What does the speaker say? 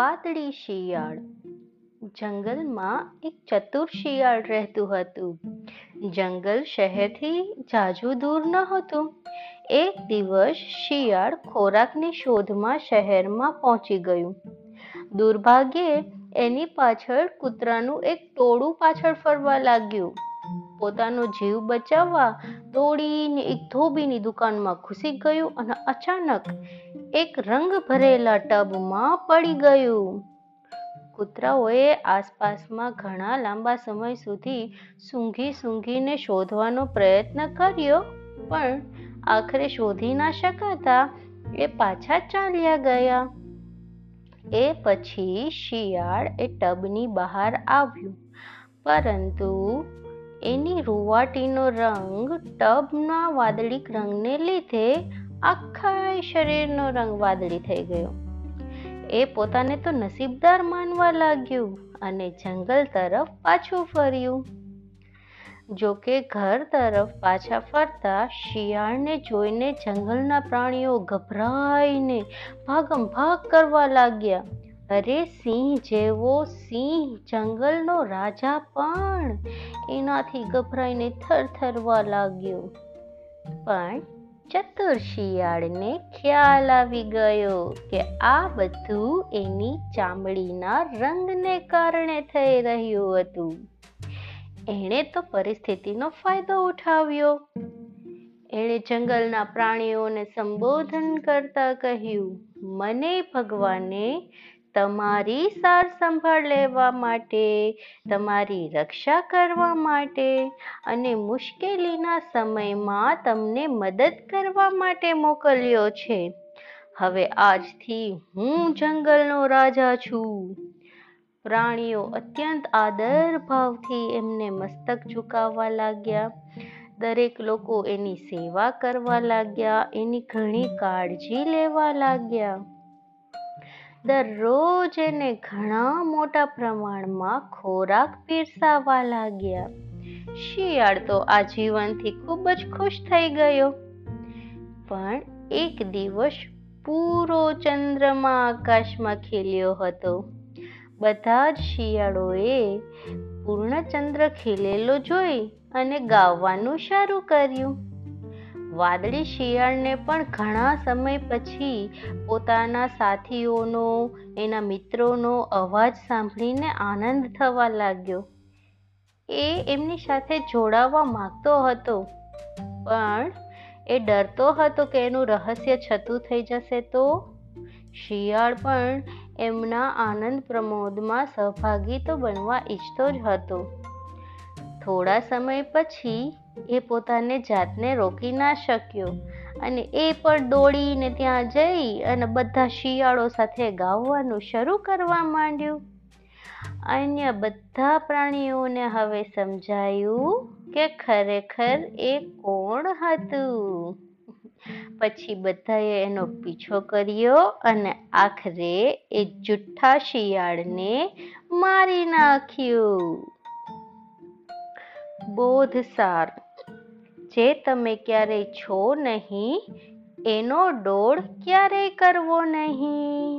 વાદળી શિયાળ. જંગલમાં એક ચતુર શિયાળ રહેતું હતું. જંગલ શહેરથી જાજુ દૂર ન હતું. એક દિવસ શિયાળ ખોરાકની શોધમાં શહેરમાં પહોંચી ગયું. દુર્ભાગ્યે એની પાછળ કૂતરાનું એક ટોળું પાછળ ફરવા લાગ્યું. પોતાનો જીવ બચાવવા દોડીને એક ધોબીની દુકાનમાં ઘૂસી ગયું અને અચાનક એક રંગ ભરેલા ટબમાં પડી ગયું. કૂતરાઓએ આસપાસમાં ઘણા લાંબા સમય સુધી સૂંઘી સૂંઘીને શોધવાનો પ્રયત્ન કર્યો, પણ આખરે શોધી ના શકાતા એ પાછા ચાલ્યા ગયા. એ પછી શિયાળ એ ટબની બહાર આવ્યું, પરંતુ એની રૂવાટીનો રંગ ટબના વાદળી રંગને લીધે આખા શરીરનો રંગ વાદળી થઈ ગયો. એ પોતાને તો નસીબદાર માનવા લાગ્યું અને જંગલ તરફ પાછું ફર્યું. જોકે ઘર તરફ પાછા ફરતા શિયાળને જોઈને જંગલના પ્રાણીઓ ગભરાઈને ભાગમ ભાગ કરવા લાગ્યા. અરે સિંહ જેવો સિંહ, જંગલનો રાજા પણ. એનાથી ગભરાઈને થરથરવા લાગ્યો. પણ ચતુર શિયાળને ખ્યાલ આવી ગયો કે આ બધું એની ચામડીના રંગને કારણે થઈ રહ્યું હતું. એણે તો પરિસ્થિતિનો ફાયદો ઉઠાવ્યો. એણે જંગલના પ્રાણીઓને સંબોધન કરતા કહ્યું, મને ભગવાને તમારી સાર સંભાળ લેવા માટે, તમારી રક્ષા કરવા માટે અને મુશ્કેલીના સમયમાં તમને મદદ કરવા માટે મોકલ્યો છે. હવે આજથી હું જંગલનો રાજા છું. પ્રાણીઓ અત્યંત આદર ભાવથી એમને મસ્તક ઝુકાવવા લાગ્યા. દરેક લોકો એની સેવા કરવા લાગ્યા, એની ઘણી કાળજી લેવા લાગ્યા. દરરોજ એને ઘણા મોટા પ્રમાણમાં ખોરાક પીરસાવા લાગ્યા. શિયાળ તો આ જીવનથી ખૂબ જ ખુશ થઈ ગયો. પણ એક દિવસ પૂરો ચંદ્રમા આકાશમાં ખીલ્યો હતો. બધા જ શિયાળોએ પૂર્ણચંદ્ર ખીલેલો જોઈ અને ગાવાનું શરૂ કર્યું. વાદળી શિયાળને પણ ઘણા સમય પછી પોતાના સાથીઓનો, એના મિત્રોનો અવાજ સાંભળીને આનંદ થવા લાગ્યો. એ એમની સાથે જોડાવા માગતો હતો, પણ એ ડરતો હતો કે એનું રહસ્ય છતું થઈ જશે તો? શિયાળ પણ એમના આનંદ પ્રમોદમાં સહભાગી તો બનવા ઈચ્છતો જ હતો. થોડા સમય પછી એ પોતાને જાતને રોકી ના શક્યો. અને એ પણ દોડીને ત્યાં જઈ અને બધા શિયાળો સાથે ગાવાનું શરૂ કરવા માંડ્યું. અન્ય બધા પ્રાણીઓને હવે સમજાયું કે ખરેખર એ કોણ હતું. પછી બધાએ એનો પીછો કર્યો અને આખરે એ જુઠ્ઠા શિયાળને મારી નાખ્યું. બોધસાર જે તમે ક્યારેય છો નહીં એનો ડોળ ક્યારેય કરવો નહીં.